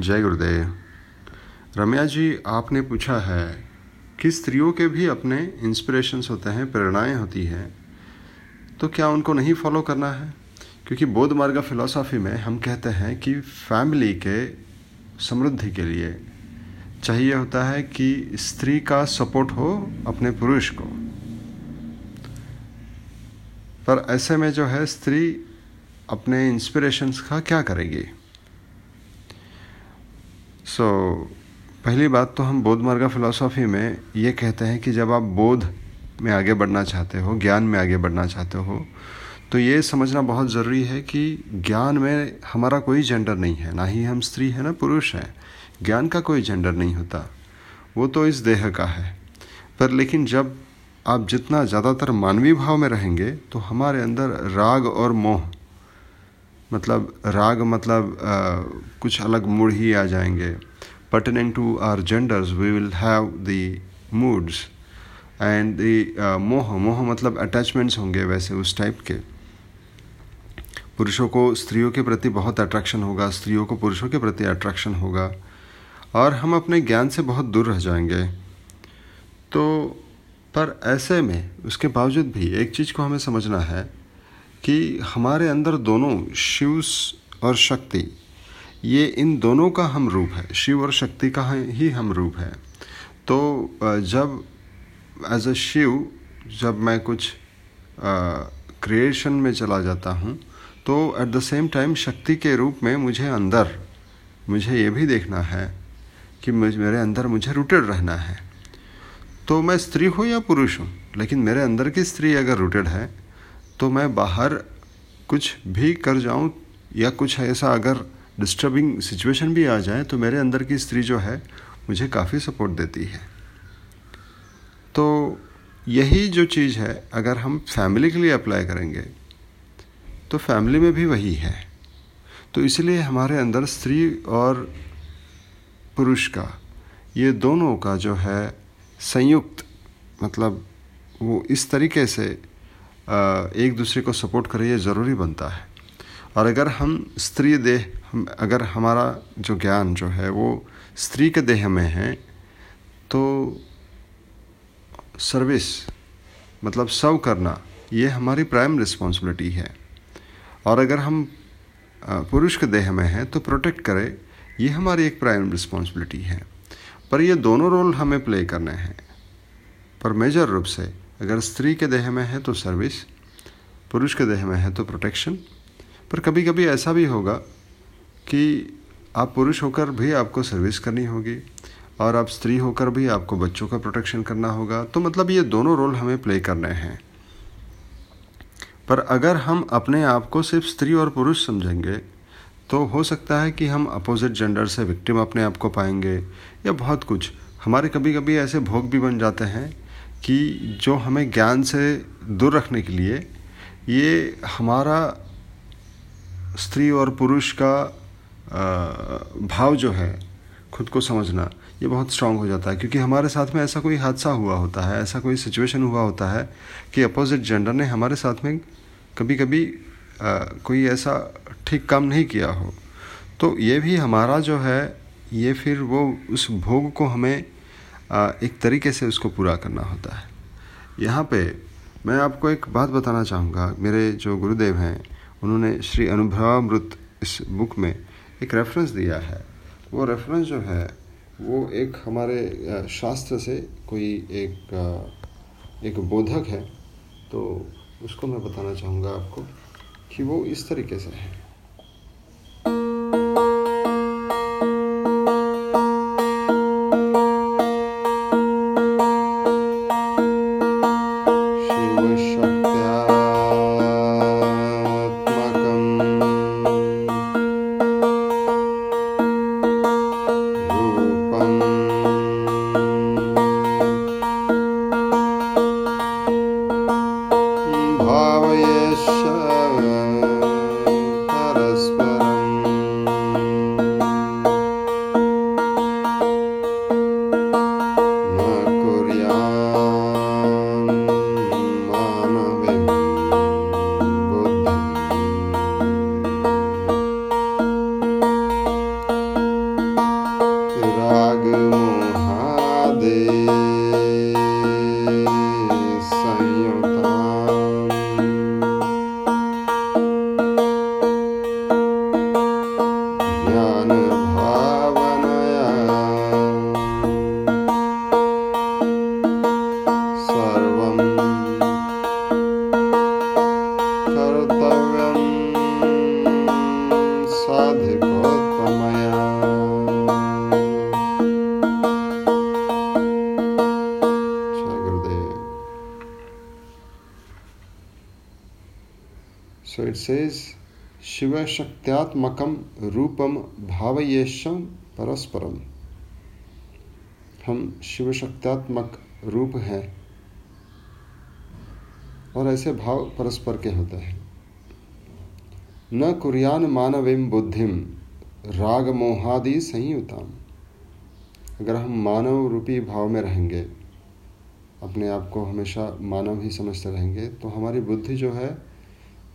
जय गुरुदेव रम्या जी आपने पूछा है कि स्त्रियों के भी अपने इंस्पिरेशंस होते हैं, प्रेरणाएँ होती हैं तो क्या उनको नहीं फॉलो करना है? क्योंकि बौद्ध मार्ग फिलोसॉफी में हम कहते हैं कि फैमिली के समृद्धि के लिए चाहिए होता है कि स्त्री का सपोर्ट हो अपने पुरुष को। पर ऐसे में जो है, स्त्री अपने इंस्पिरेशंस का क्या करेगी? सो so, पहली बात तो हम बोध मार्ग फिलोसॉफी में ये कहते हैं कि जब आप बोध में आगे बढ़ना चाहते हो ज्ञान में आगे बढ़ना चाहते हो तो ये समझना बहुत ज़रूरी है कि ज्ञान में हमारा कोई जेंडर नहीं है। ना ही हम स्त्री है ना पुरुष हैं। ज्ञान का कोई जेंडर नहीं होता। वो तो इस देह का है। पर लेकिन जब आप जितना ज़्यादातर मानवीय भाव में रहेंगे तो हमारे अंदर राग और मोह मतलब राग मतलब कुछ अलग मूड ही आ जाएँगे। pertinent to our genders, we will have the moods and the मोह। मोह मतलब अटैचमेंट्स होंगे वैसे उस टाइप के। पुरुषों को स्त्रियों के प्रति बहुत अट्रैक्शन होगा, स्त्रियों को पुरुषों के प्रति अट्रैक्शन होगा और हम अपने ज्ञान से बहुत दूर रह जाएँगे। तो पर ऐसे में उसके बावजूद भी एक चीज़ को हमें समझना है कि हमारे अंदर दोनों, शिव और शक्ति, ये इन दोनों का हम रूप है। शिव और शक्ति का ही हम रूप है। तो जब एज अ शिव, जब मैं कुछ क्रिएशन में चला जाता हूँ तो एट द सेम टाइम शक्ति के रूप में मुझे अंदर, मुझे ये भी देखना है कि मेरे अंदर मुझे रूटेड रहना है। तो मैं स्त्री हूँ या पुरुष हूँ, लेकिन मेरे अंदर की स्त्री अगर रूटेड है तो मैं बाहर कुछ भी कर जाऊँ या कुछ ऐसा अगर डिस्टर्बिंग सिचुएशन भी आ जाए तो मेरे अंदर की स्त्री जो है, मुझे काफ़ी सपोर्ट देती है। तो यही जो चीज़ है, अगर हम फैमिली के लिए अप्लाई करेंगे तो फैमिली में भी वही है। तो इसलिए हमारे अंदर स्त्री और पुरुष का, ये दोनों का जो है संयुक्त मतलब वो इस तरीके से एक दूसरे को सपोर्ट करें ये ज़रूरी बनता है। और अगर हम स्त्री देह, हम, अगर हमारा जो ज्ञान जो है वो स्त्री के देह में है तो सर्विस मतलब सर्व करना, ये हमारी प्राइम रिस्पॉन्सिबिलिटी है। और अगर हम पुरुष के देह में हैं तो प्रोटेक्ट करें, ये हमारी एक प्राइम रिस्पॉन्सिबिलिटी है। पर ये दोनों रोल हमें प्ले करने हैं, पर मेजर रूप से अगर स्त्री के देह में है तो सर्विस पुरुष के देह में है तो प्रोटेक्शन पर कभी कभी ऐसा भी होगा कि आप पुरुष होकर भी आपको सर्विस करनी होगी और आप स्त्री होकर भी आपको बच्चों का प्रोटेक्शन करना होगा। तो मतलब ये दोनों रोल हमें प्ले करने हैं। पर अगर हम अपने आप को सिर्फ़ स्त्री और पुरुष समझेंगे तो हो सकता है कि हम अपोजिट जेंडर से विक्टिम अपने आप को पाएँगे या बहुत कुछ। हमारे कभी कभी ऐसे भोग भी बन जाते हैं कि जो हमें ज्ञान से दूर रखने के लिए ये हमारा स्त्री और पुरुष का भाव जो है, खुद को समझना, ये बहुत स्ट्रांग हो जाता है। क्योंकि हमारे साथ में ऐसा कोई हादसा हुआ होता है, ऐसा कोई सिचुएशन हुआ होता है कि अपोजिट जेंडर ने हमारे साथ में कभी कभी कोई ऐसा ठीक काम नहीं किया हो। तो ये भी हमारा जो है, ये फिर वो उस भोग को हमें एक तरीके से उसको पूरा करना होता है। यहाँ पे मैं आपको एक बात बताना चाहूँगा। मेरे जो गुरुदेव हैं, उन्होंने श्री अनुभवामृत इस बुक में एक रेफरेंस दिया है। वो रेफरेंस जो है, वो एक हमारे शास्त्र से कोई एक एक बोधक है। तो उसको मैं बताना चाहूँगा आपको कि वो इस तरीके से है। again. सेज शिव शक्त्यात्मकम रूपम भावयेशम परस्परम हम शिव शक्त्यात्मक रूप हैं और ऐसे भाव परस्पर के होते हैं। न कुरियान मानविम बुद्धिम राग मोहादि संयुताम अगर हम मानव रूपी भाव में रहेंगे, अपने आप को हमेशा मानव ही समझते रहेंगे तो हमारी बुद्धि जो है,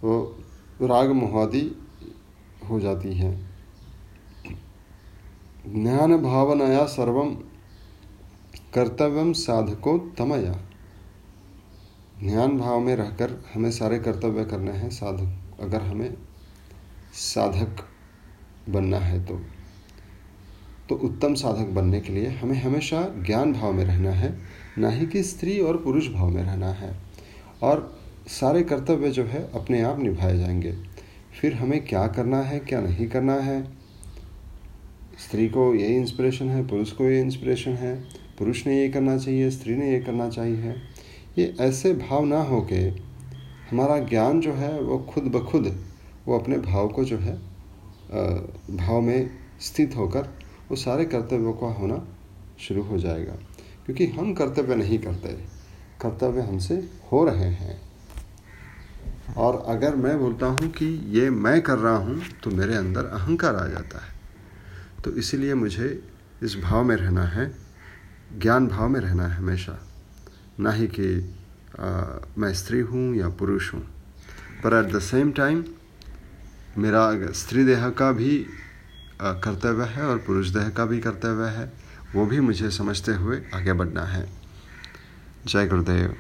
वो राग मोहादि हो जाती है। ज्ञान भावनाया सर्वम कर्तव्यम साधको तमया। ज्ञान भाव में रहकर हमें सारे कर्तव्य करने हैं, साधक, अगर हमें साधक बनना है तो। तो उत्तम साधक बनने के लिए हमें हमेशा ज्ञान भाव में रहना है, ना ही कि स्त्री और पुरुष भाव में रहना है। और सारे कर्तव्य जो है, अपने आप निभाए जाएँगे। फिर हमें क्या करना है, क्या नहीं करना है? स्त्री को ये इंस्पिरेशन है, पुरुष को ये इंस्पिरेशन है, पुरुष ने ये करना चाहिए, स्त्री ने ये करना चाहिए। ये ऐसे भाव ना हो के हमारा ज्ञान जो है, वो खुद ब खुद, वो अपने भाव को जो है भाव में स्थित होकर वो सारे कर्तव्यों का होना शुरू हो जाएगा। क्योंकि हम कर्तव्य नहीं करते, कर्तव्य हमसे हो रहे हैं। और अगर मैं बोलता हूँ कि ये मैं कर रहा हूँ तो मेरे अंदर अहंकार आ जाता है। तो इसीलिए मुझे इस भाव में रहना है ज्ञान भाव में रहना है हमेशा। ना ही कि आ, मैं स्त्री हूँ या पुरुष हूँ। पर एट द सेम टाइम मेरा स्त्री देह का भी कर्तव्य है और पुरुष देह का भी कर्तव्य है वो भी मुझे समझते हुए आगे बढ़ना है। जय गुरुदेव।